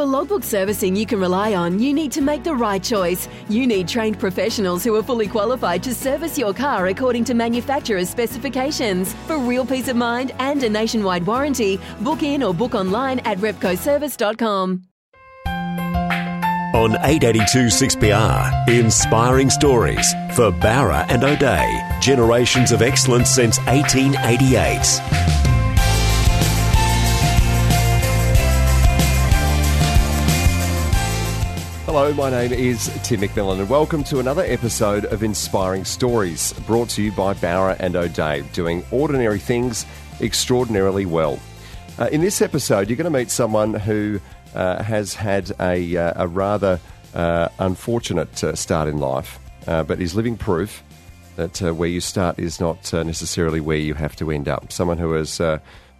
For logbook servicing you can rely on, you need to make the right choice. You need trained professionals who are fully qualified to service your car according to manufacturer's specifications. For real peace of mind and a nationwide warranty, book in or book online at repcoservice.com. On 882 6PR, inspiring stories for Bowra and O'Dea. Generations of excellence since 1888. Hello, my name is Tim McMillan, and welcome to another episode of Inspiring Stories, brought to you by Bowra and O'Dea, doing ordinary things extraordinarily well. Uh, in this episode, you're going to meet someone who uh, has had a, uh, a rather uh, unfortunate uh, start in life, uh, but is living proof that where you start is not necessarily where you have to end up. Someone who has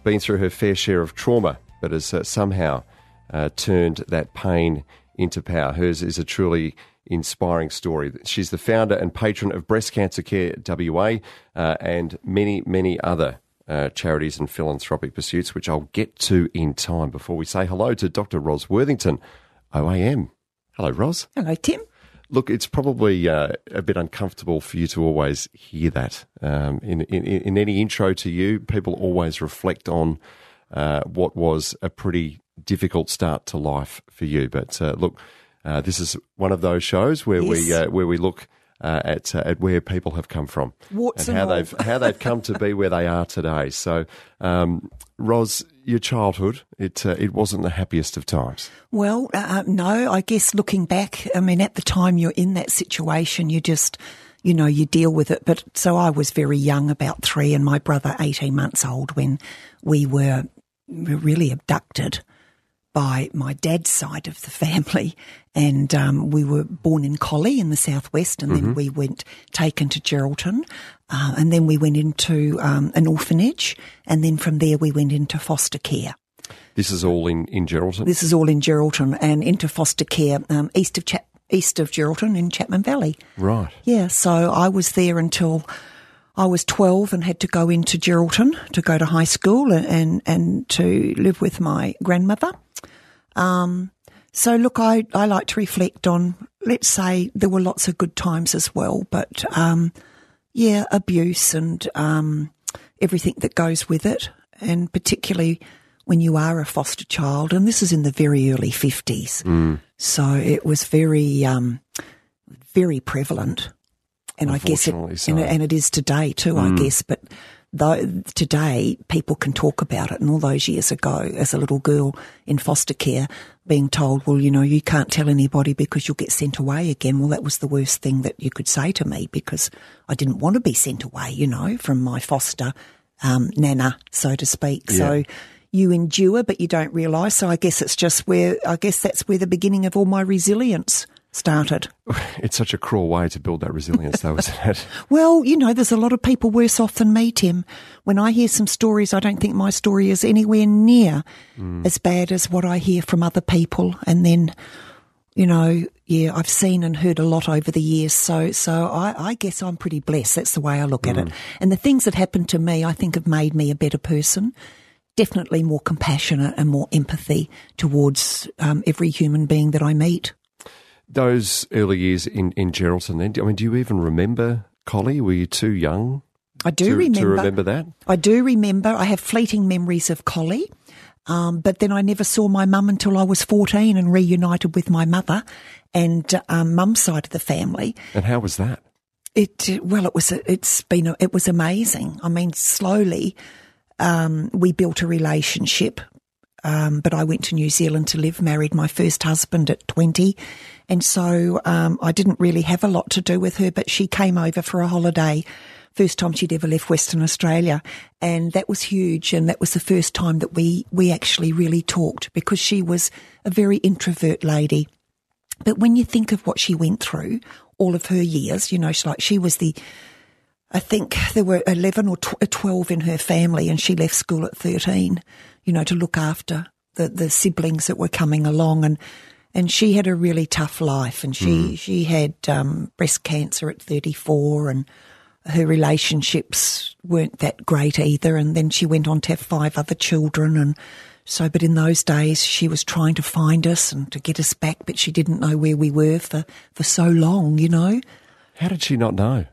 been through her fair share of trauma, but has somehow turned that pain into power. Hers is a truly inspiring story. She's the founder and patron of Breast Cancer Care WA uh, and many, many other uh, charities and philanthropic pursuits, which I'll get to in time before we say hello to Dr. Ros Worthington, OAM. Hello, Ros. Hello, Tim. Look, it's probably uh, a bit uncomfortable for you to always hear that. Um, in, in, in, any intro to you, people always reflect on uh, what was a pretty difficult start to life for you. But uh, look, uh, this is one of those shows where yes. we uh, where we look uh, at uh, at where people have come from Warts and, and how they've how they've come to be where they are today. So, um, Ros, your childhood it uh, it wasn't the happiest of times. Well, no, I guess looking back, I mean, at the time you're in that situation, you just you know, you deal with it. But so I was very young, about three, and my brother 18 months old when we were really abducted by my dad's side of the family. And um, we were born in Collie in the southwest, and mm-hmm. then we went taken to Geraldton, uh, and then we went into um, an orphanage, and then from there we went into foster care. This is all in, in Geraldton? This is all in Geraldton and into foster care um, east of Chap- east of Geraldton in Chapman Valley. Right. Yeah, so I was there until I was 12 and had to go into Geraldton to go to high school and, and, to live with my grandmother. Um, so look, I, I like to reflect on, let's say there were lots of good times as well, but, um, yeah, abuse and, um, everything that goes with it. And particularly when you are a foster child, and this is in the very early 50s. Mm. So it was very, um, very prevalent. And I guess it, so. and, and, it is today too, mm. I guess, but though today people can talk about it and all those years ago as a little girl in foster care being told well you know you can't tell anybody because you'll get sent away again well that was the worst thing that you could say to me because i didn't want to be sent away you know from my foster um, nana so to speak yeah. so you endure but you don't realize so i guess it's just where i guess that's where the beginning of all my resilience started. It's such a cruel way to build that resilience, though, isn't it? well, you know, there's a lot of people worse off than me, Tim. When I hear some stories, I don't think my story is anywhere near mm. as bad as what I hear from other people. And then, you know, yeah, I've seen and heard a lot over the years. So, so I, I guess I'm pretty blessed. That's the way I look mm. at it. Mm. And the things that happened to me, I think have made me a better person. Definitely more compassionate and more empathy towards um, every human being that I meet those early years in, in Geraldton, then, I mean, do you even remember Collie? Were you too young? I do to, remember. To remember that? I do remember. I have fleeting memories of Collie. Um, but then I never saw my mum until I was 14 and reunited with my mother and um, mum's side of the family. And how was that? It well, it was it's been it was amazing. I mean, slowly um, we built a relationship. Um, but I went to New Zealand to live, married my first husband at 20, and so um, I didn't really have a lot to do with her, but she came over for a holiday. First time she'd ever left Western Australia. And that was huge. And that was the first time that we, we actually really talked because she was a very introvert lady. But when you think of what she went through, all of her years, you know, she, like she was the, I think there were 11 or 12 in her family and she left school at 13, you know, to look after the, the siblings that were coming along. And and she had a really tough life, and she mm. she had um, breast cancer at thirty four, and her relationships weren't that great either. And then she went on to have five other children, and So, but in those days, she was trying to find us and to get us back, but she didn't know where we were for, for so long, you know. How did she not know?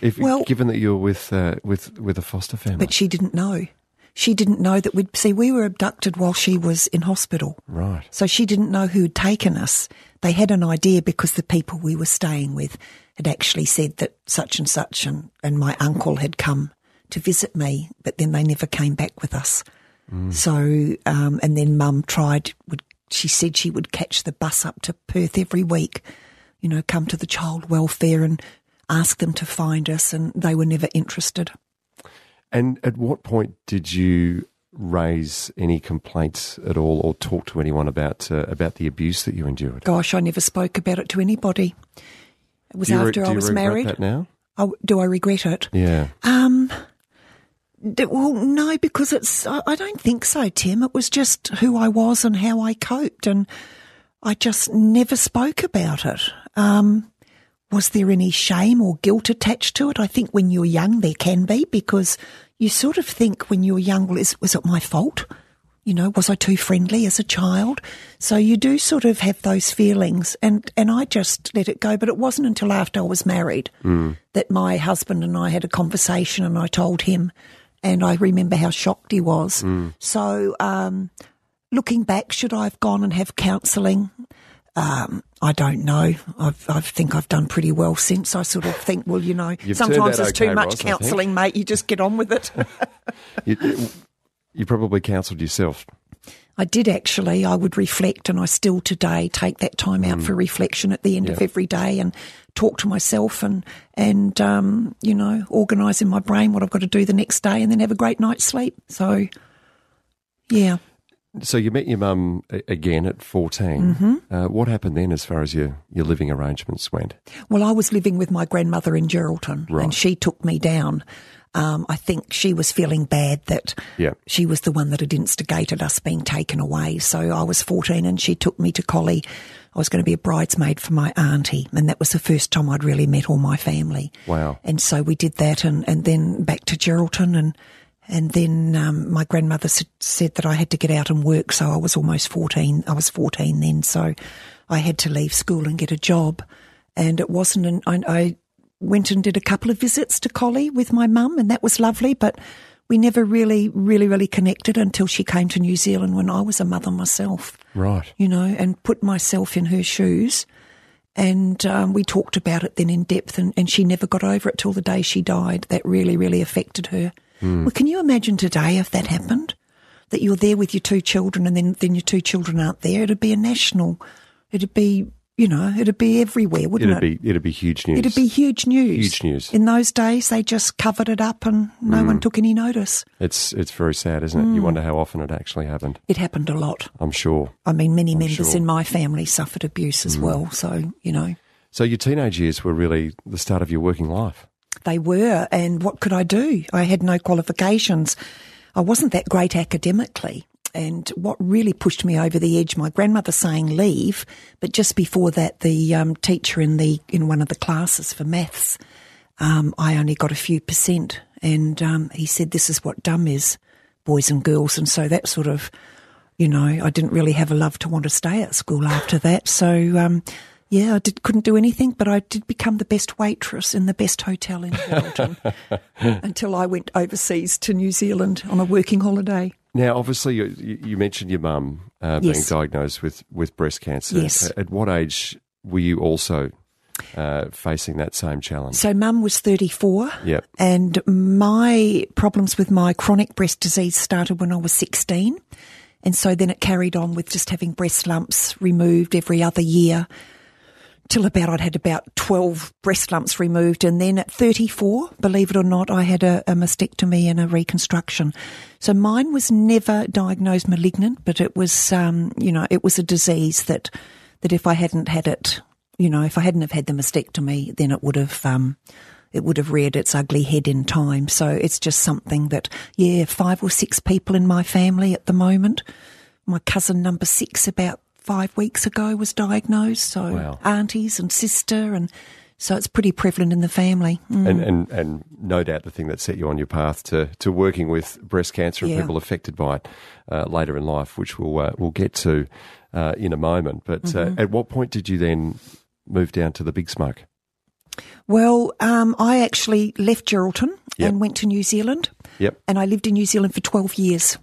If, Well- given that you were with uh, with with a foster family, But she didn't know. She didn't know that we'd see, we were abducted while she was in hospital. right? So she didn't know who'd taken us. They had an idea because the people we were staying with had actually said that such and such and, and my uncle had come to visit me, but then they never came back with us. So, um, and then mum tried, would, she said she would catch the bus up to Perth every week, you know, come to the child welfare and ask them to find us, and they were never interested. And at what point did you raise any complaints at all, or talk to anyone about uh, about the abuse that you endured? Gosh, I never spoke about it to anybody. It was re- after do I you was regret married. that now? Oh, do I regret it? Yeah. Um, d- well, no, because it's. I I don't think so, Tim. It was just who I was and how I coped, and I just never spoke about it. Um, was there any shame or guilt attached to it? I think when you're young, there can be because you sort of think when you're young, well, is, was it my fault? You know, was I too friendly as a child? So you do sort of have those feelings, and and I just let it go. But it wasn't until after I was married that my husband and I had a conversation, and I told him, and I remember how shocked he was. So, um, looking back, should I have gone and have counselling? Um, I don't know. I've, I think I've done pretty well since. I sort of think, well, you know, You've sometimes there's okay, too much Ros, counselling, mate. You just get on with it. You, you probably counselled yourself. I did actually. I would reflect, and I still today take that time out for reflection at the end of Mm. Every day and talk to myself and and um, you know organise in my brain what I've got to do the next day, and then have a great night's sleep. So, yeah. So you met your mum again at 14. Mm-hmm. Uh, what happened then as far as your, your living arrangements went? Well, I was living with my grandmother in Geraldton, Right. and she took me down. Um, I think she was feeling bad that Yeah. she was the one that had instigated us being taken away. So I was 14 and she took me to Collie. I was going to be a bridesmaid for my auntie, and that was the first time I'd really met all my family. Wow. And so we did that, and, and then back to Geraldton, and and then um, my grandmother s- said that I had to get out and work. So I was almost fourteen. I was fourteen then, so I had to leave school and get a job. And it wasn't. An, I, I went and did a couple of visits to Collie with my mum, and that was lovely. But we never really, really, really connected until she came to New Zealand when I was a mother myself Right. you know, and put myself in her shoes. And um, we talked about it then in depth, and, and she never got over it till the day she died. That really, really affected her. Well, can you imagine today if that happened? That you're there with your two children, and then, then your two children aren't there. It'd be a national, it'd be, you know, it'd be everywhere, wouldn't It'd it? be it'd be huge news. It'd be huge news. Huge news. In those days, they just covered it up and no one took any notice. It's it's very sad, isn't it? You Mm. wonder how often it actually happened. It happened a lot. I'm sure. I mean, many members sure. Mm. in my family suffered abuse as well. So, you know. So your teenage years were really the start of your working life. They were, and what could I do? I had no qualifications. I wasn't that great academically. And what really pushed me over the edge, my grandmother saying leave, but just before that, the um, teacher in the in one of the classes for maths, um, I only got a few percent, and um, he said, "This is what dumb is, boys and girls." And so that sort of, you know, I didn't really have a love to want to stay at school after that. So um, yeah, I did, couldn't do anything, but I did become the best waitress in the best hotel in Hamilton until I went overseas to New Zealand on a working holiday. Now, obviously, you, you you mentioned your mum uh, being Yes. diagnosed with, with breast cancer. Yes. At what age were you also uh, facing that same challenge? So, mum was 34. Yep. And my problems with my chronic breast disease started when I was 16. And so then it carried on with just having breast lumps removed every other year till about I'd had about 12 breast lumps removed. And then at 34, believe it or not, I had a, a mastectomy and a reconstruction. So mine was never diagnosed malignant, but it was, um, you know, it was a disease that, that if I hadn't had it, you know, if I hadn't have had the mastectomy, then it would have, um, it would have reared its ugly head in time. So it's just something that, yeah, five or six people in my family at the moment. My cousin number six, about five weeks ago, was diagnosed. So Wow. aunties and sister and So it's pretty prevalent in the family. Mm. And, and and no doubt the thing that set you on your path to, to working with breast cancer and Yeah. people affected by it uh, later in life, which we'll uh, we'll get to uh, in a moment. But Mm-hmm. uh, at what point did you then move down to the big smoke? Well, um, I actually left Geraldton Yep. and went to New Zealand. Yep. And I lived in New Zealand for 12 years.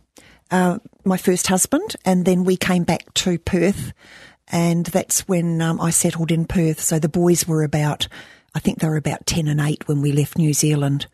Uh, my first husband, and then we came back to Perth, and that's when um, I settled in Perth. So the boys were about, I think they were about 10 and 8 when we left New Zealand.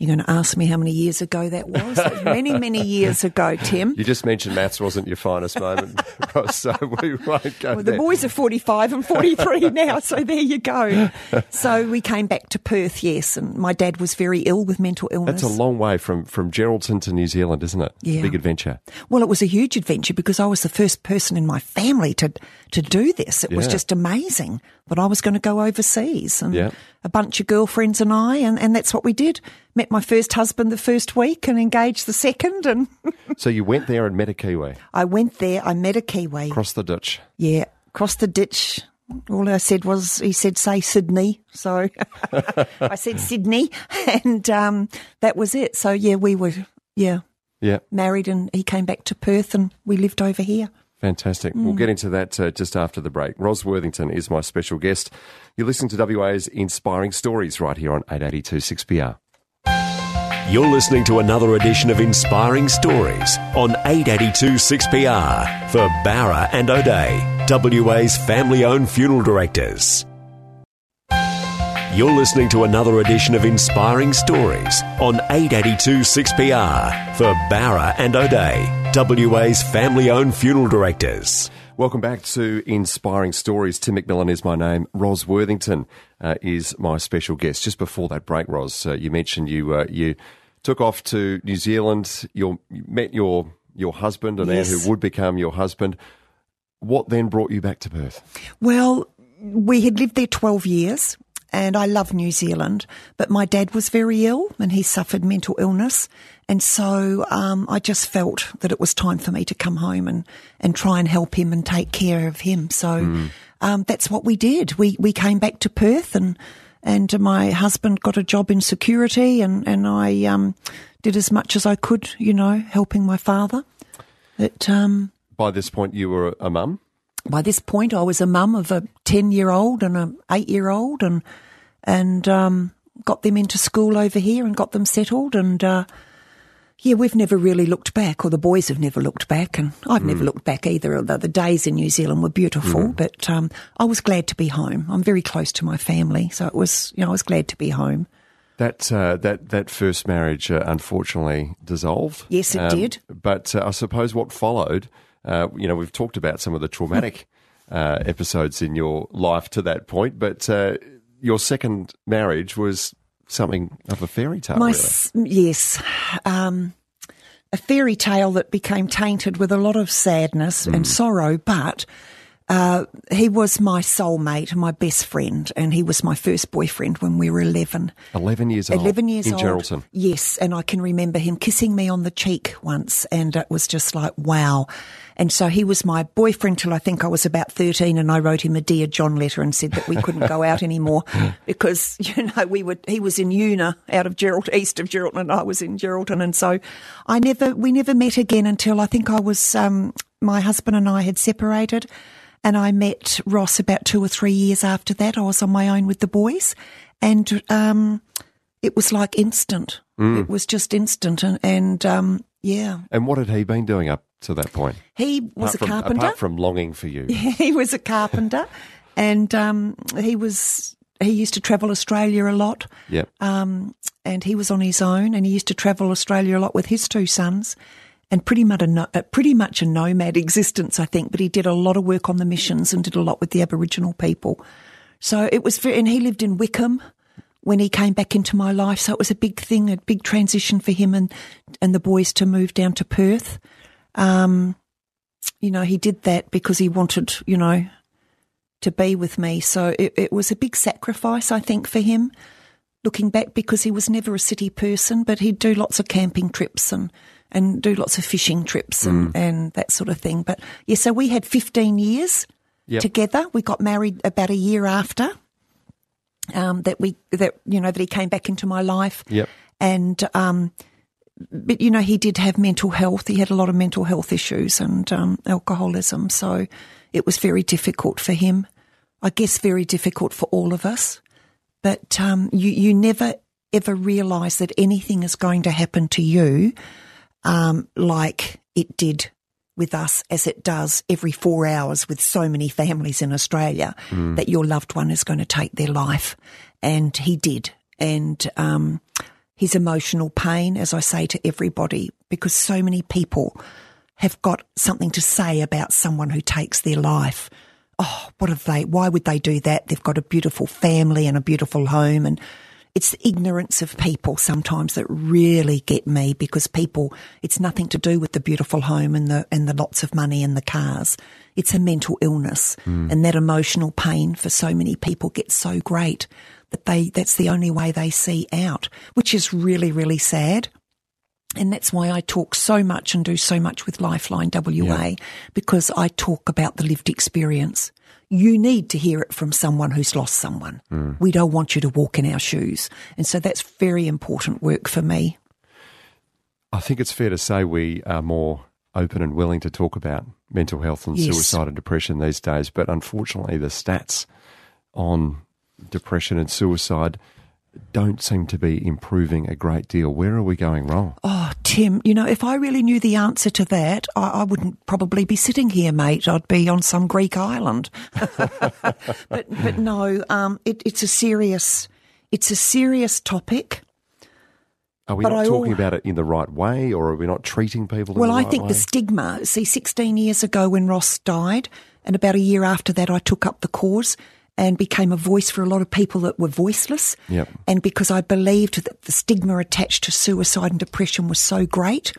You're going to ask me how many years ago that was? That many, many years ago, Tim. You just mentioned maths wasn't your finest moment, Ros, so we won't go Well, the there. boys are 45 and 43 now, so there you go. So we came back to Perth, yes, and my dad was very ill with mental illness. That's a long way from, from Geraldton to New Zealand, isn't it? Yeah. big adventure. Well, it was a huge adventure because I was the first person in my family to to do this. It was just amazing that I was going to go overseas and Yeah. A bunch of girlfriends and I, and, and that's what we did. Met my first husband the first week and engaged the second, and So you went there and met a Kiwi I went there. I met a Kiwi. across the ditch. Yeah, crossed the ditch. All I said was, he said, say Sydney. So I said Sydney, and um, that was it. So yeah, we were yeah Yeah. married, and he came back to Perth, and we lived over here. Fantastic. We'll get into that uh, just after the break. Ros Worthington is my special guest. You're listening to WA's Inspiring Stories right here on 882 6PR. You're listening to another edition of Inspiring Stories on 882 6PR for Bowra and O'Dea, WA's family owned funeral directors. You're listening to another edition of Inspiring Stories on 882 6PR for Bowra and O'Dea, WA's family owned funeral directors. Welcome back to Inspiring Stories. Tim McMillan is my name. Ros Worthington uh, is my special guest. Just before that break, Ros, uh, you mentioned you uh, you took off to New Zealand. You're, you met your your husband, a man Yes. who would become your husband. What then brought you back to Perth? Well, we had lived there 12 years and I love New Zealand, but my dad was very ill and he suffered mental illness. And so um, I just felt that it was time for me to come home and, and try and help him and take care of him. So um, that's what we did. We, we came back to Perth and, and my husband got a job in security and, and I um, did as much as I could, you know, helping my father. It, um, By this point, you were a mum. By this point, I was a mum of a ten-year-old and a eight-year-old, and and um, got them into school over here and got them settled. And uh, yeah, we've never really looked back, or the boys have never looked back, and I've never looked back either. Although the days in New Zealand were beautiful, but um, I was glad to be home. I'm very close to my family, so it was you know I was glad to be home. That uh, that that first marriage uh, unfortunately dissolved. Yes, it did. But uh, I suppose what followed, uh, you know, we've talked about some of the traumatic uh, episodes in your life to that point, but uh, your second marriage was something of a fairy tale. My really. yes, um, a fairy tale that became tainted with a lot of sadness and sorrow, but. Uh, he was my soulmate, my best friend, and he was my first boyfriend when we were 11. Eleven years old. 11 years in old. Geraldton. Yes, and I can remember him kissing me on the cheek once, and it was just like, wow. And so he was my boyfriend till I think I was about 13, and I wrote him a Dear John letter and said that we couldn't go out anymore because, you know, we would, he was in Yuna out of Gerald, east of Geraldton, and I was in Geraldton. And so I never, we never met again until I think I was, um, my husband and I had separated. And I met Ross about two or three years after that. I was on my own with the boys, and um, it was like instant. Mm. It was just instant, and, and um, yeah, And what had he been doing up to that point? he was Apart a from, carpenter. Apart from longing for you. he was a carpenter, and um, he was he used to travel Australia a lot. Yep. Um, and he was on his own, and he used to travel Australia a lot with his two sons, and pretty much a no, pretty much a nomad existence, I think. But he did a lot of work on the missions and did a lot with the Aboriginal people. So it was, very, and he lived in Wickham when he came back into my life. So it was a big thing, a big transition for him and and the boys to move down to Perth. Um, you know, he did that because he wanted, you know, to be with me. So it, it was a big sacrifice, I think, for him. Looking back, because he was never a city person, but he'd do lots of camping trips and and do lots of fishing trips and, and that sort of thing. But yeah, so we had 15 years Yep. together. We got married about a year after. um, that we that you know that he came back into my life. Yep. And um, but you know he did have mental health. He had a lot of mental health issues and um, alcoholism. So it was very difficult for him. I guess very difficult for all of us. But um, you you never ever realise that anything is going to happen to you um, like it did with us as it does every four hours with so many families in Australia that your loved one is going to take their life. And he did. And um, his emotional pain, as I say to everybody, because so many people have got something to say about someone who takes their life. Oh, what have they? Why would they do that? They've got a beautiful family and a beautiful home, and it's the ignorance of people sometimes that really get me because people. It's nothing to do with the beautiful home and the and the lots of money and the cars. It's a mental illness, hmm. and that emotional pain for so many people gets so great that they that's the only way they see out, which is really really sad. And that's why I talk so much and do so much with Lifeline WA because I talk about the lived experience. You need to hear it from someone who's lost someone. Hmm. We don't want you to walk in our shoes. And so that's very important work for me. I think it's fair to say we are more open and willing to talk about mental health and Yes. suicide and depression these days. But unfortunately, the stats on depression and suicide don't seem to be improving a great deal. Where are we going wrong? Oh, Tim, you know, if I really knew the answer to that, I, I wouldn't probably be sitting here, mate. I'd be on some Greek island. but, but no, um, it, it's a serious, it's a serious topic. Are we But not I talking al- about it in the right way, or are we not treating people? Well, I think way? the stigma. See, 16 years ago when Ross died, and about a year after that, I took up the cause and became a voice for a lot of people that were voiceless. Yep. And because I believed that the stigma attached to suicide and depression was so great,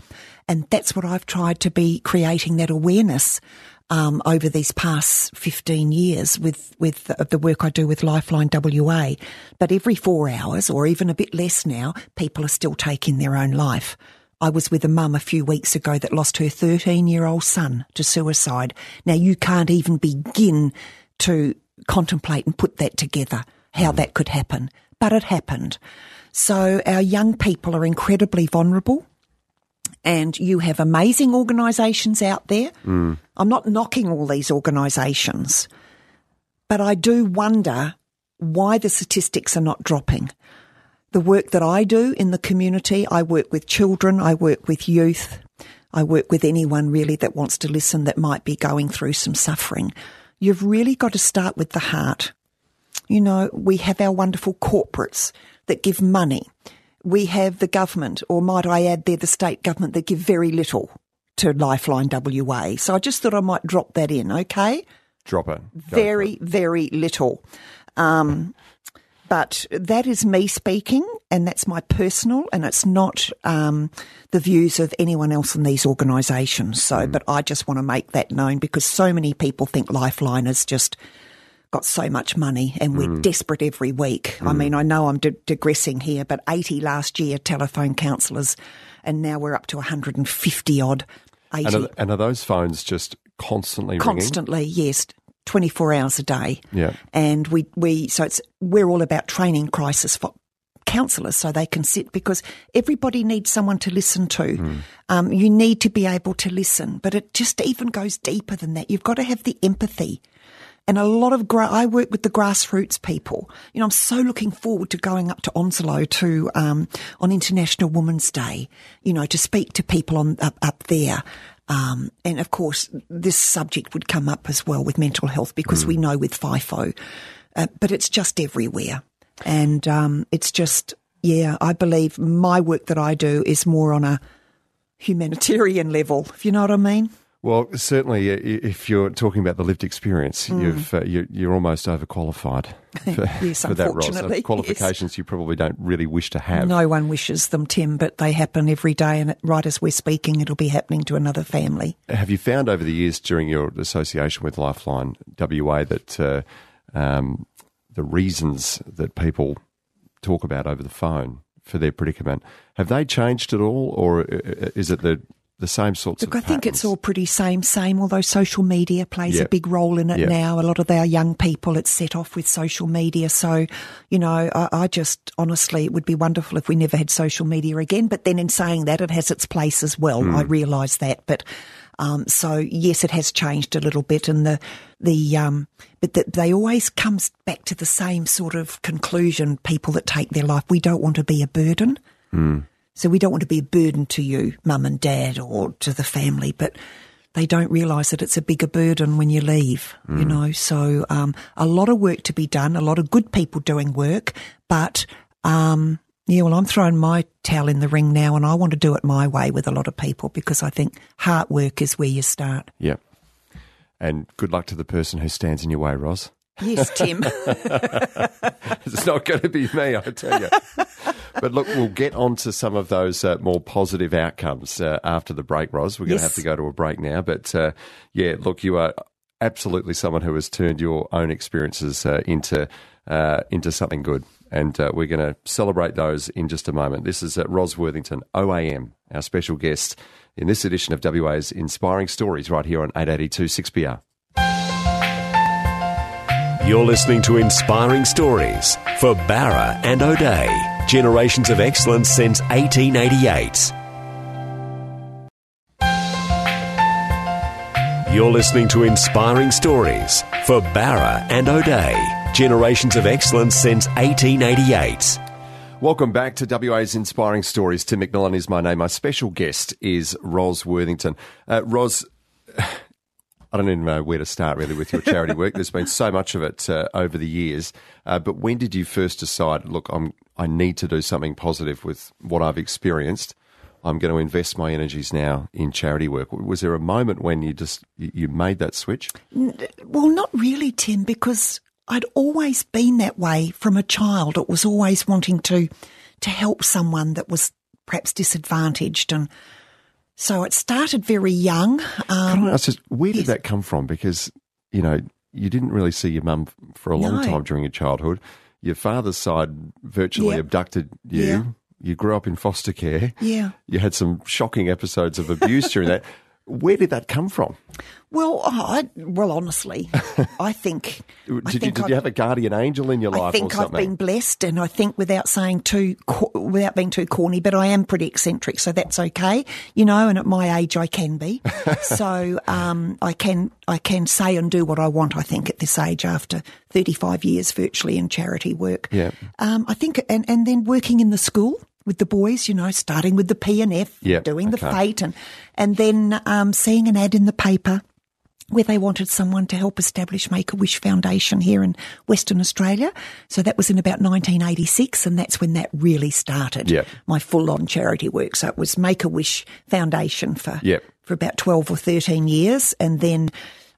and that's what I've tried to be creating that awareness. Um, over these past 15 years with, with the, the work I do with Lifeline WA. But every four hours or even a bit less now, people are still taking their own life. I was with a mum a few weeks ago that lost her 13 year old son to suicide. Now you can't even begin to contemplate and put that together, how mm-hmm. that could happen. But it happened. So our young people are incredibly vulnerable and you have amazing organisations out there. Mm. I'm not knocking all these organisations, but I do wonder why the statistics are not dropping. The work that I do in the community, I work with children, I work with youth, I work with anyone really that wants to listen that might be going through some suffering. You've really got to start with the heart. You know, we have our wonderful corporates that give money. We have the government, or might I add, they're the state government that give very little to Lifeline WA. So I just thought I might drop that in, okay? drop it. Go very, it. very little. Um, but that is me speaking, and that's my personal, and it's not um, the views of anyone else in these organisations. So, mm. but I just want to make that known because so many people think Lifeline has just got so much money, and we're mm. desperate every week. I mm. mean, I know I'm di- digressing here, but 80 last year telephone counsellors, and now we're up to 150 odd. 80 And are, and are those phones just constantly ringing? constantly yes 24 hours a day Yeah. and we we so it's we're all about training crisis for counselors so they can sit because everybody needs someone to listen to um, you need to be able to listen but it just even goes deeper than that you've got to have the empathy and a lot of gra- I work with the grassroots people. You know, I'm so looking forward to going up to Onslow to um, on International Women's Day. You know, to speak to people on up, up there. Um, and of course, this subject would come up as well with mental health because we know with FIFO, uh, but it's just everywhere, and um, it's just yeah. I believe my work that I do is more on a humanitarian level. If you know what I mean. Well, certainly, uh, if you're talking about the lived experience, you've, uh, you're, you're almost overqualified for, Mm. Yes, for that role. So unfortunately, yes. qualifications you probably don't really wish to have. No one wishes them, Tim, but they happen every day, and right as we're speaking, it'll be happening to another family. Have you found over the years during your association with Lifeline WA that uh, um, the reasons that people talk about over the phone for their predicament have they changed at all, or uh, is it the the same sorts Look, of I think it's all pretty same, same, although social media plays Yeah. a big role in it Yeah. now. A lot of our young people, it's set off with social media. So, you know, I, I just honestly, it would be wonderful if we never had social media again. But then in saying that, it has its place as well. Hmm. I realise that. But, um, so yes, it has changed a little bit and the, the, um, but that they always comes back to the same sort of conclusion, people that take their life. We don't want to be a burden. So we don't want to be a burden to you, mum and dad, or to the family, but they don't realise that it's a bigger burden when you leave, you know. So um, a lot of work to be done, a lot of good people doing work, but um, yeah, well, I'm throwing my towel in the ring now, and I want to do it my way with a lot of people because I think hard work is where you start. Yeah. And good luck to the person who stands in your way, Ros. Yes, Tim. it's not going to be me, I tell you. but look, we'll get on to some of those uh, more positive outcomes uh, after the break, Ros. We're going to Yes. have to go to a break now. But uh, yeah, look, you are absolutely someone who has turned your own experiences uh, into uh, into something good. And uh, we're going to celebrate those in just a moment. This is uh, Ros Worthington, OAM, our special guest in this edition of WA's Inspiring Stories right here on 882 6PR. You're listening to Inspiring Stories for Bowra and O'Dea. Generations of excellence since 1888. You're listening to Inspiring Stories for Bowra and O'Dea. Generations of excellence since 1888. Welcome back to WA's Inspiring Stories. Tim McMillan is my name. My special guest is Ros Worthington. Uh, Ros, I don't even know where to start really with your charity work. There's been so much of it uh, over the years. Uh, but when did you first decide, look, I'm, I need to do something positive with what I've experienced? I'm going to invest my energies now in charity work. Was there a moment when you just you made that switch? Well, not really, Tim, because I'd always been that way from a child. It was always wanting to to help someone that was perhaps disadvantaged, and so it started very young. Um, Can I ask just, where did yes. that come from? Because, you know, you didn't really see your mum for a long No. time during your childhood. Your father's side virtually Yep. abducted you. You grew up in foster care. yeah. You had some shocking episodes of abuse during that. Where did that come from? Well, I, well, honestly, I think. I Did, you, did you have a guardian angel in your life? I think I've been blessed, and I think without saying too, without being too corny, but I am pretty eccentric, so that's okay, you know. And at my age, I can be, so um, I can I can say and do what I want. I think at this age, after thirty five years virtually in charity work, Yeah. um, I think, and and then working in the school with the boys, you know, starting with the P and F, Yep, doing the okay. fete, and and then um, seeing an ad in the paper where they wanted someone to help establish Make a Wish Foundation here in Western Australia. So that was in about 1986, and that's when that really started. Yep. My full on charity work. So it was Make a Wish Foundation for Yep. for about 12 or 13 years, and then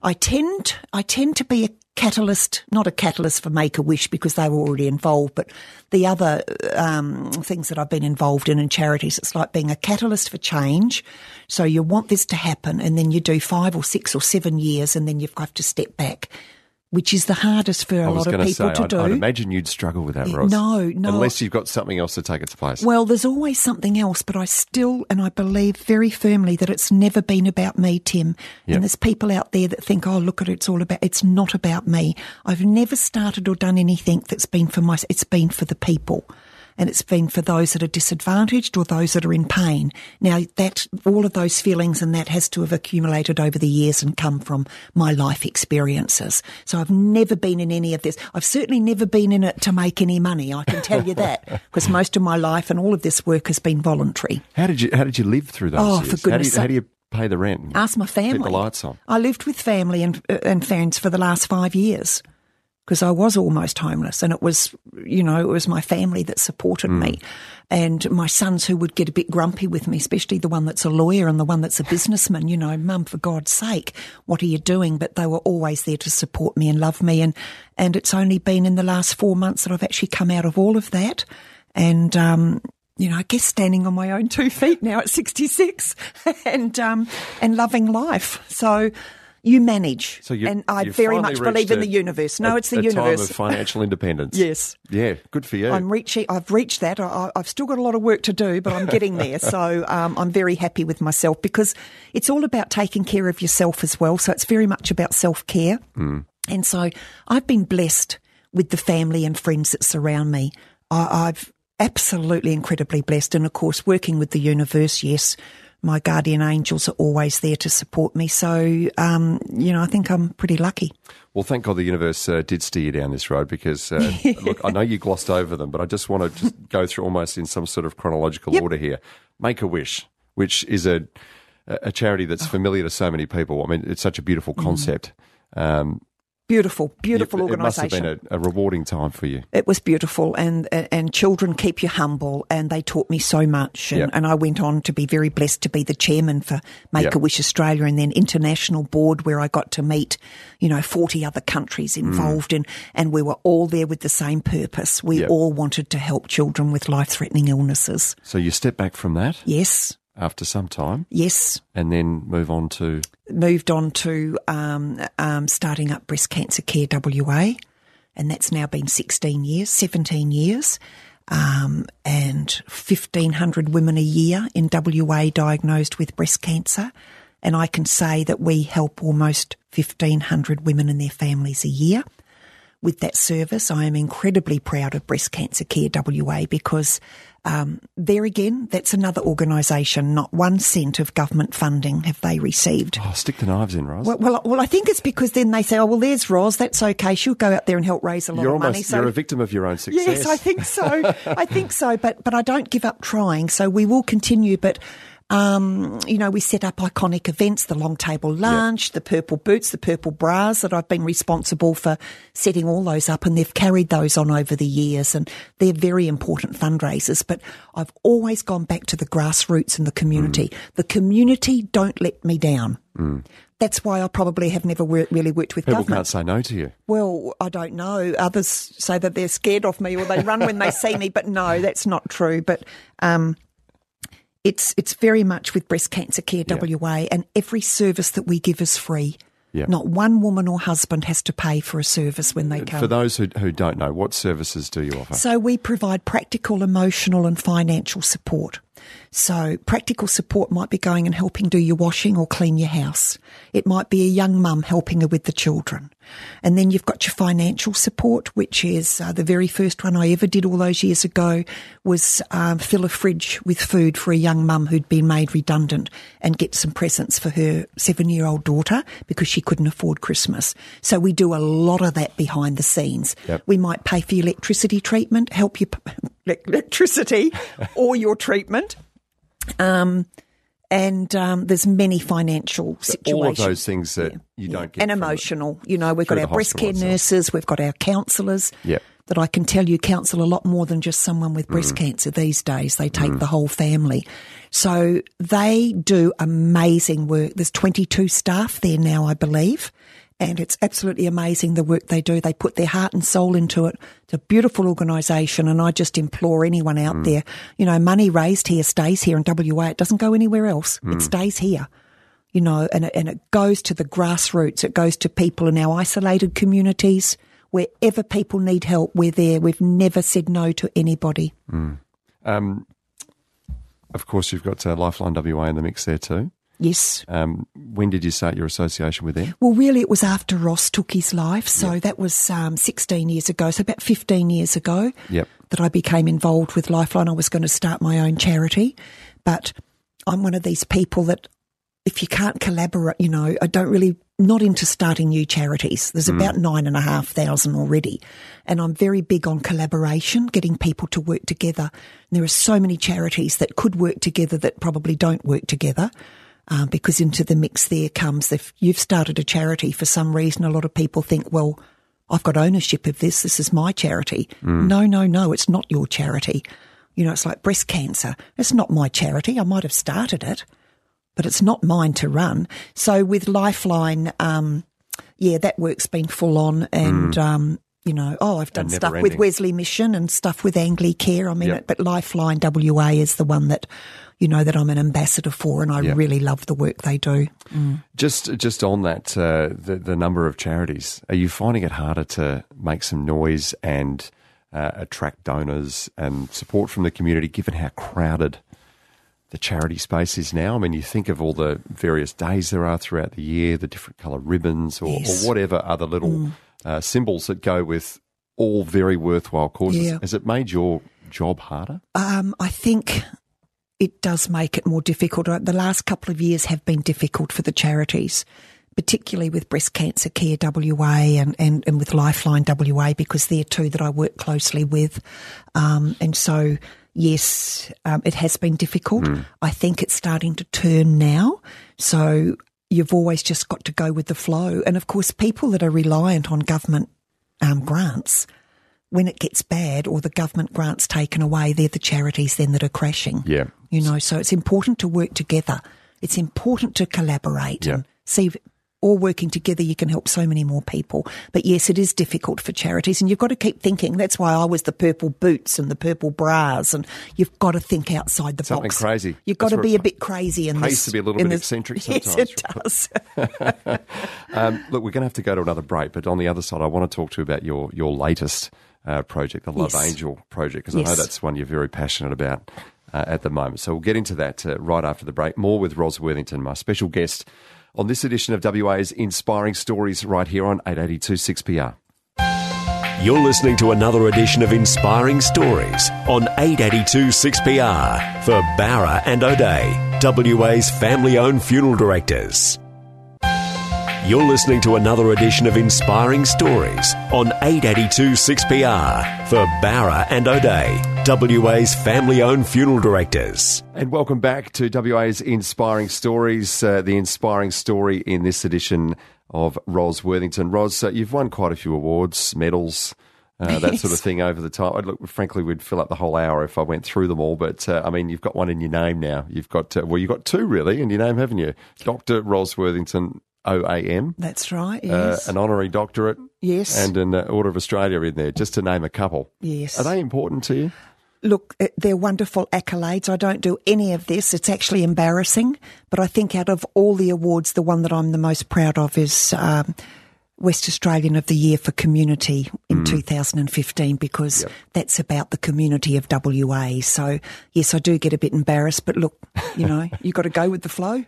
I tend I tend to be a catalyst, not a catalyst for Make a Wish because they were already involved, but the other um, things that I've been involved in in charities, it's like being a catalyst for change. So you want this to happen, and then you do five or six or seven years, and then you've got to step back, which is the hardest for a lot of people say, to I'd, do. I'd imagine you'd struggle with that, Ros. no, no. Unless you've got something else to take its place. Well, there's always something else, but I still and I believe very firmly that it's never been about me, Tim. Yep. And there's people out there that think, oh, look at it, it's all about, it's not about me. I've never started or done anything that's been for my, it's been for the people. And it's been for those that are disadvantaged or those that are in pain. Now that, all of those feelings and that has to have accumulated over the years and come from my life experiences. So I've never been in any of this. I've certainly never been in it to make any money. I can tell you that because most of my life and all of this work has been voluntary. how did you how did you live through those Oh, years? for goodness how do, you, sake. how do you pay the rent? Ask my family. Keep the lights on. I lived with family and uh, and friends for the last five years because I was almost homeless, and it was you know it was my family that supported me, and my sons who would get a bit grumpy with me, especially the one that's a lawyer and the one that's a businessman. You know, Mum, for God's sake, what are you doing? But they were always there to support me and love me, and and it's only been in the last four months that I've actually come out of all of that, and um, you know, I guess standing on my own two feet now at 66 and, um, and loving life. So, You manage. So you, and I very much believe in the universe. No, a- it's the a universe. Time of financial independence. Yes. Yeah, good for you. I'm reaching. I've reached that. I, I- I've still got a lot of work to do, but I'm getting there. so um, I'm very happy with myself because it's all about taking care of yourself as well. So it's very much about self care. Mm. And so I've been blessed with the family and friends that surround me. I, I've absolutely incredibly blessed, and of course, working with the universe. Yes. My guardian angels are always there to support me. So, um, you know, I think I'm pretty lucky. Well, thank God the universe uh, did steer you down this road because, uh, look, I know you glossed over them, but I just want to just go through almost in some sort of chronological Yep. order here. Make a Wish, which is a a charity Oh. that's familiar to so many people. I mean, it's such a beautiful Mm. concept. Um, Beautiful, beautiful organization. It must have been a, a rewarding time for you. It was beautiful, and and children keep you humble, and they taught me so much. And, Yep. and I went on to be very blessed to be the chairman for Make Yep. a Wish Australia, and then international board where I got to meet, you know, forty other countries Mm. involved, and and we were all there with the same purpose. We Yep. all wanted to help children with life threatening illnesses. So you step back from that Yes, after some time yes. and then move on to moved on to um, um, starting up Breast Cancer Care WA, and that's now been 16 years, 17 years, um, and 1,500 women a year in WA diagnosed with breast cancer. And I can say that we help almost 1,500 women and their families a year. With that service, I am incredibly proud of Breast Cancer Care WA because um, there again, that's another organisation. Not one cent of government funding have they received. oh, stick the knives in, Ros. Well, well, well, I think it's because then they say, "Oh, well, there's Ros. That's okay. She'll go out there and help raise a lot you're of money." So, you're a victim of your own success. yes, I think so. I think so. But but I don't give up trying. So we will continue. But um, you know, we set up iconic events: the long table lunch, the purple boots, the purple bras. That I've been responsible for setting all those up, and they've carried those on over the years, and they're very important fundraisers. But I've always gone back to the grassroots and the community. Mm. The community don't let me down. That's why I probably have never wor- really worked with People government. can't say no to you. Well, I don't know. Others say that they're scared of me or they run when they see me, but no, that's not true. But um, it's it's very much with Breast Cancer Care WA, and every service that we give is free. Yeah. Not one woman or husband has to pay for a service when they uh, come. For those who, who don't know, what services do you offer? So we provide practical, emotional, and financial support. So practical support might be going and helping do your washing or clean your house. It might be a young mum helping her with the children. And then you've got your financial support, which is uh, the very first one I ever did all those years ago was um, fill a fridge with food for a young mum who'd been made redundant and get some presents for her seven year old daughter because she couldn't afford Christmas. So we do a lot of that behind the scenes. Yep. We might pay for your electricity treatment, help you p- electricity or your treatment. Um, and um, there's many financial situations. All of those things that you don't get and emotional. You know, we've got our breast care itself. nurses, we've got our counsellors. Yep. That I can tell you counsel a lot more than just someone with Mm. breast cancer these days. They take the whole family. So they do amazing work. There's 22 staff there now, I believe. And it's absolutely amazing the work they do. They put their heart and soul into it. It's a beautiful organisation, and I just implore anyone out Mm. there, you know, money raised here stays here in WA. It doesn't go anywhere else. Mm. It stays here you know, and it, and it goes to the grassroots. It goes to people in our isolated communities. Wherever people need help, we're there. We've never said no to anybody. Um, of course, you've got uh, Lifeline WA in the mix there too. Yes. Um, when did you start your association with them? Well, really, it was after Ross took his life. So that was um, 16 years ago. So about 15 years ago Yep. that I became involved with Lifeline. I was going to start my own charity. But I'm one of these people that if you can't collaborate, you know, I don't really, not into starting new charities. There's about nine and a half thousand already. And I'm very big on collaboration, getting people to work together. And there are so many charities that could work together that probably don't work together. Uh, because into the mix there comes if you've started a charity for some reason, a lot of people think, well, I've got ownership of this. This is my charity. No, no, no, it's not your charity. You know, it's like breast cancer. It's not my charity. I might have started it, but it's not mine to run. So with Lifeline, um, yeah, that work's been full on and, um, you know, oh, I've done stuff never with. Wesley Mission and stuff with Anglicare. I mean, Yep. but Lifeline WA is the one that, you know, that I'm an ambassador for, and I Yep. really love the work they do. Just just on that, uh, the the number of charities. Are you finding it harder to make some noise and uh, attract donors and support from the community, given how crowded the charity space is now? I mean, you think of all the various days there are throughout the year, the different colour ribbons, or, Yes. or whatever other little uh, symbols that go with all very worthwhile causes. Yeah. Has it made your job harder? Um, I think it does make it more difficult. Uh, The last couple of years have been difficult for the charities, particularly with Breast Cancer Care WA and, and, and with Lifeline WA, because they're two that I work closely with. Um, and so, yes, um, it has been difficult. I think it's starting to turn now. So you've always just got to go with the flow. And of course, people that are reliant on government um, grants, when it gets bad or the government grants taken away, they're the charities then that are crashing. Yeah. You know, so it's important to work together. It's important to collaborate Yeah. and see all working together you can help so many more people. But yes, it is difficult for charities and you've got to keep thinking. That's why I was the purple boots and the purple bras and you've got to think outside the Something box. crazy. You've got That's to be a bit crazy in pays this. to be a little bit this- eccentric Yes, it does. Um, look, we're going to have to go to another break, but on the other side, I want to talk to you about your your latest uh, project, the Love Yes. Angel project, because I know that's one you're very passionate about uh, at the moment. So we'll get into that uh, right after the break. More with Ros Worthington, my special guest on this edition of WA's Inspiring Stories, right here on 882 6PR. You're listening to another edition of Inspiring Stories on 882 6PR for Bowra and O'Dea, WA's family owned funeral directors. You're listening to another edition of Inspiring Stories on 882 6PR for Bowra and O'Dea, WA's family owned funeral directors. And welcome back to WA's Inspiring Stories, uh, the inspiring story in this edition of Ros Worthington. Ros, uh, you've won quite a few awards, medals, uh, that sort of thing over the time. I'd look, frankly, we'd fill up the whole hour if I went through them all. But uh, I mean, you've got one in your name now. You've got uh, well, you've got two really in your name, haven't you? Doctor Ros Worthington OAM, That's right. uh, Yes. an honorary doctorate, yes. and an uh, Order of Australia in there, just to name a couple. yes. Are they important to you? Look, uh, they're wonderful accolades. I don't do any of this. It's actually embarrassing. But I think out of all the awards, the one that I'm the most proud of is um, West Australian of the Year for Community in 2015 because that's about the community of WA. So, yes, I do get a bit embarrassed. But look, you know, you've got to go with the flow.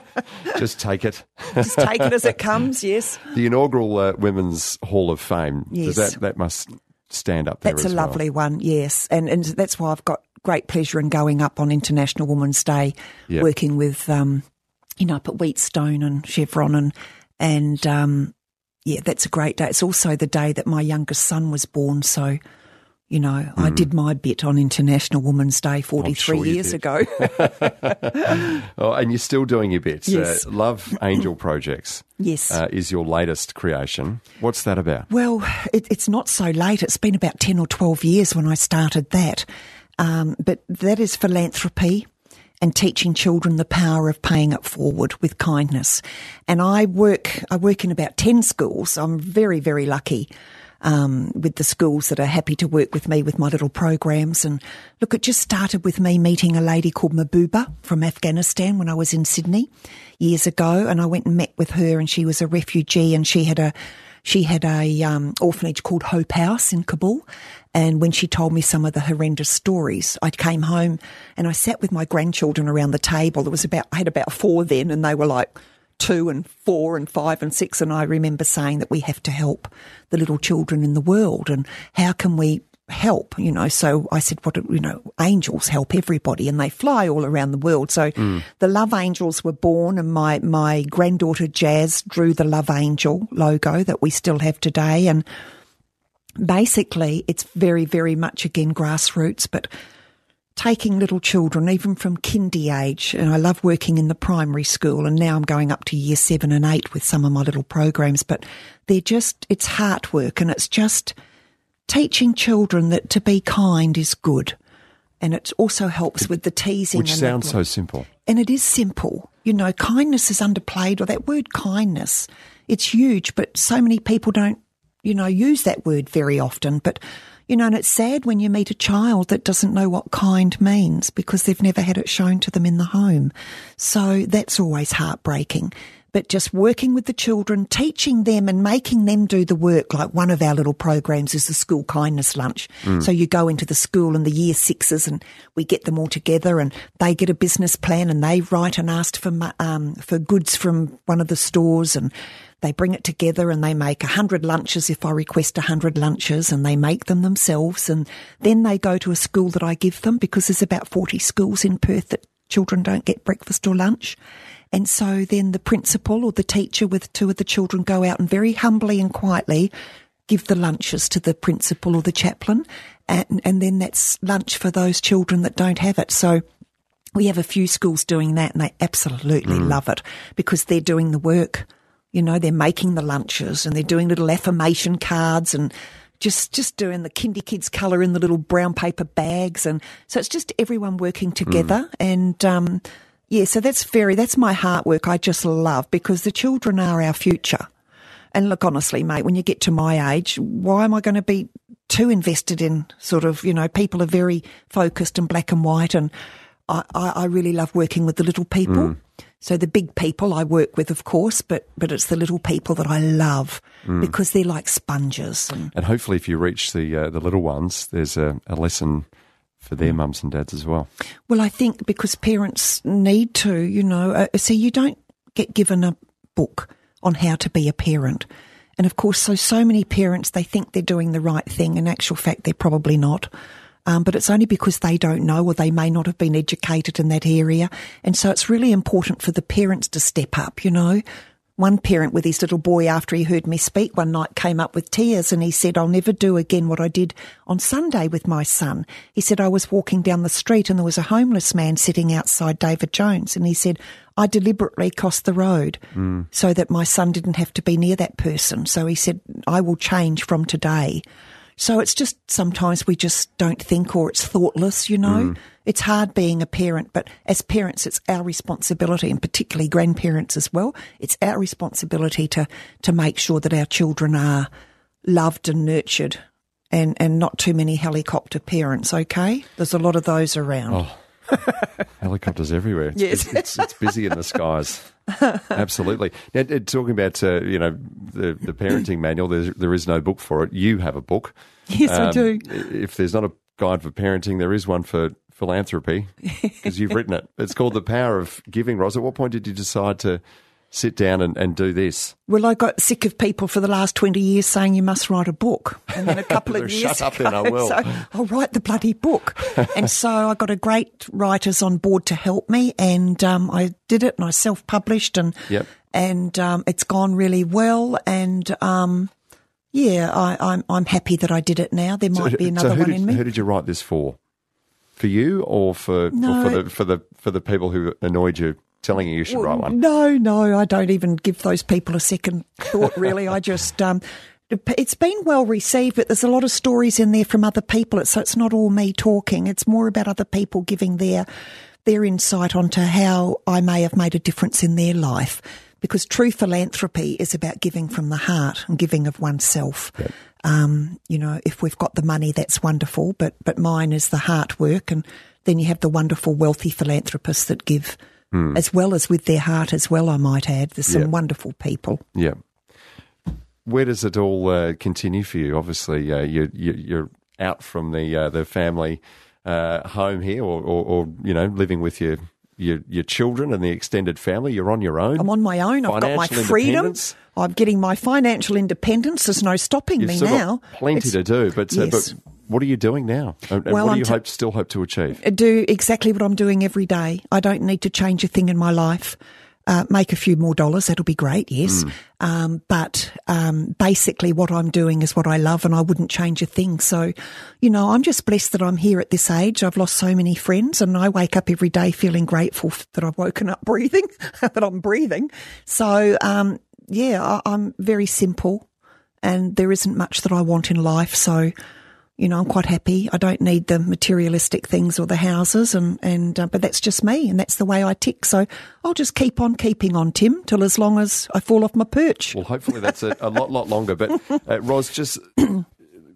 Just take it. Just take it as it comes, yes. The inaugural uh, Women's Hall of Fame. Yes. that that must stand up there. That's a well. lovely one, yes. And and that's why I've got great pleasure in going up on International Women's Day, Yeah. working with um, you know, up at Wheatstone and Chevron and and um, yeah, that's a great day. It's also the day that my youngest son was born, so you know, I did my bit on International Women's Day forty three Hmm. sure years ago. Oh, and you're still doing your bits. Yes. Uh, Love Angel Projects yes. uh, is your latest creation. What's that about? Well, it, it's not so late. It's been about 10 or 12 years when I started that. Um, but that is philanthropy and teaching children the power of paying it forward with kindness. And I work, I work in about 10 schools. I'm very, very lucky. Um, with the schools that are happy to work with me with my little programs. And look, it just started with me meeting a lady called Mahboba from Afghanistan when I was in Sydney years ago. And I went and met with her and she was a refugee and she had a, she had a um, orphanage called Hope House in Kabul. And when she told me some of the horrendous stories, I came home and I sat with my grandchildren around the table. There was about, I had about four then and they were like two and four and five and six. And I remember saying that we have to help the little children in the world and how can we help, you know. So I said, what, you know, angels help everybody and they fly all around the world. So mm. the Love Angels were born and my, my granddaughter Jazz drew the Love Angel logo that we still have today. And basically it's very, very much again grassroots, but taking little children, even from kindy age, and I love working in the primary school, and now I'm going up to year seven and eight with some of my little programs, but they're just, it's heart work and it's just teaching children that to be kind is good. And it also helps with the teasing. Which and sounds so simple. and it is simple. You know, kindness is underplayed, or that word kindness, it's huge, but so many people don't you know, use that word very often, but you know, and it's sad when you meet a child that doesn't know what kind means because they've never had it shown to them in the home. So that's always heartbreaking. But just working with the children, teaching them and making them do the work. Like one of our little programs is the school kindness lunch. So you go into the school and the year sixes and we get them all together and they get a business plan and they write and ask for, um, for goods from one of the stores and they bring it together and they make a hundred lunches if I request a hundred lunches and they make them themselves and then they go to a school that I give them because there's about 40 schools in Perth that children don't get breakfast or lunch. And so then the principal or the teacher with two of the children go out and very humbly and quietly give the lunches to the principal or the chaplain. And, and then that's lunch for those children that don't have it. So we have a few schools doing that and they absolutely mm. love it because they're doing the work. You know, they're making the lunches and they're doing little affirmation cards and just just doing the kindy kids colour in the little brown paper bags and so it's just everyone working together and um yeah, so that's very that's my heart work I just love because the children are our future. And look, honestly, mate, when you get to my age, why am I going to be too invested in sort of, you know, people are very focused and black and white. And I, I, I really love working with the little people. So the big people I work with, of course, but, but it's the little people that I love because they're like sponges. And And hopefully, if you reach the uh, the little ones, there's a, a lesson for their mums and dads as well. Well, I think because parents need to, you know, uh, see, you don't get given a book on how to be a parent. And of course, so, so many parents, they think they're doing the right thing. In actual fact, they're probably not. Um, but it's only because they don't know or they may not have been educated in that area. And so it's really important for the parents to step up, you know. One parent with his little boy, after he heard me speak one night, came up with tears and he said, I'll never do again what I did on Sunday with my son. He said, I was walking down the street and there was a homeless man sitting outside David Jones. And he said, I deliberately crossed the road so that my son didn't have to be near that person. So he said, I will change from today. So it's just sometimes we just don't think or it's thoughtless, you know. Mm. It's hard being a parent, but as parents, it's our responsibility and particularly grandparents as well. It's our responsibility to, to make sure that our children are loved and nurtured and, and not too many helicopter parents, okay? There's a lot of those around. Oh. Helicopters everywhere. It's, Yes. it's, it's, it's busy in the skies. Absolutely. Now, uh, talking about uh, you know the the parenting manual, there's, there is no book for it. You have a book. Yes, I Um, do. If there's not a guide for parenting, there is one for philanthropy because you've written it. It's called The Power of Giving. Ros, at what point did you decide to sit down and, and do this? Well, I got sick of people for the last 20 years saying you must write a book. And then a couple of Shut years up ago, then, I will. So I'll write the bloody book. and so I got a great writers on board to help me and um, I did it and I self-published and, Yep. and um, it's gone really well. And um, yeah, I, I'm, I'm happy that I did it now. There might be another so one did, in me. Who did you write this for? For you or for, No, or for the for the for the people who annoyed you, telling you you should write one? No, no, I don't even give those people a second thought, really. I just, um, it's been well received, but there's a lot of stories in there from other people. It's, so it's not all me talking. It's more about other people giving their, their insight onto how I may have made a difference in their life. Because true philanthropy is about giving from the heart and giving of oneself. Um, you know, if we've got the money, that's wonderful, but, but mine is the heart work. And then you have the wonderful wealthy philanthropists that give as well as with their heart as well, I might add. There's some Yeah. wonderful people. Yeah. Where does it all uh, continue for you? Obviously, uh, you, you, you're out from the uh, the family uh, home here, or, or, or you know, living with your, your your children and the extended family. You're on your own. I'm on my own. I've got my freedom. I'm getting my financial independence. There's no stopping You've me now. plenty It's- to do, but uh, Yes. but what are you doing now? And, Well, what do you t- hope still hope to achieve? do exactly what I'm doing every day. I don't need to change a thing in my life. Uh, make a few more dollars, that'll be great, yes. Um, but um, basically, what I'm doing is what I love, and I wouldn't change a thing. So, you know, I'm just blessed that I'm here at this age. I've lost so many friends, and I wake up every day feeling grateful that I've woken up breathing, that I'm breathing. So, um, yeah, I, I'm very simple, and there isn't much that I want in life. So, you know, I'm quite happy. I don't need the materialistic things or the houses, and and uh, but that's just me, and that's the way I tick. So I'll just keep on keeping on, Tim, till as long as I fall off my perch. Well, hopefully that's a, a lot, lot longer. But uh, Ros, just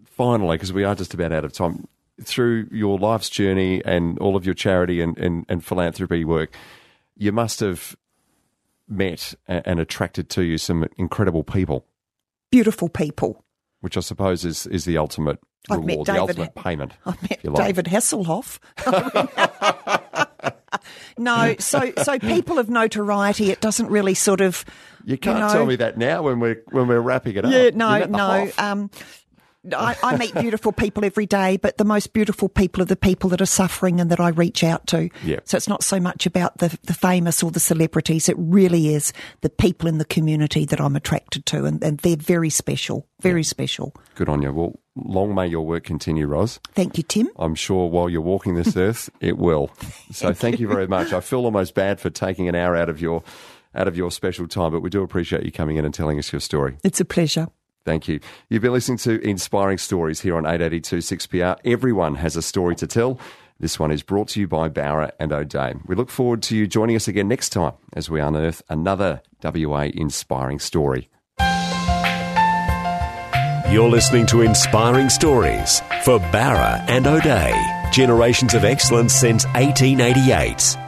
finally, because we are just about out of time, through your life's journey and all of your charity and, and, and philanthropy work, you must have met and attracted to you some incredible people. Beautiful people. Which I suppose is, is the ultimate I've reward, the ultimate payment. I've met David Hasselhoff. no, so so people of notoriety, it doesn't really sort of. You can't you know, tell me that now when we're when we're wrapping it up. Yeah, no, no. Um, I, I, meet beautiful people every day, but the most beautiful people are the people that are suffering and that I reach out to. Yeah. So it's not so much about the, the famous or the celebrities. It really is the people in the community that I'm attracted to, and, and they're very special, very yeah. special. Good on you. Well, long may your work continue, Ros. Thank you, Tim. I'm sure while you're walking this earth, it will. So thank, thank you very much. I feel almost bad for taking an hour out of your out of your special time, but we do appreciate you coming in and telling us your story. It's a pleasure. Thank you. You've been listening to Inspiring Stories here on 882 6PR. Everyone has a story to tell. This one is brought to you by Bowra and O'Dea. We look forward to you joining us again next time as we unearth another WA inspiring story. You're listening to Inspiring Stories for Bowra and O'Dea, Generations of excellence since 1888.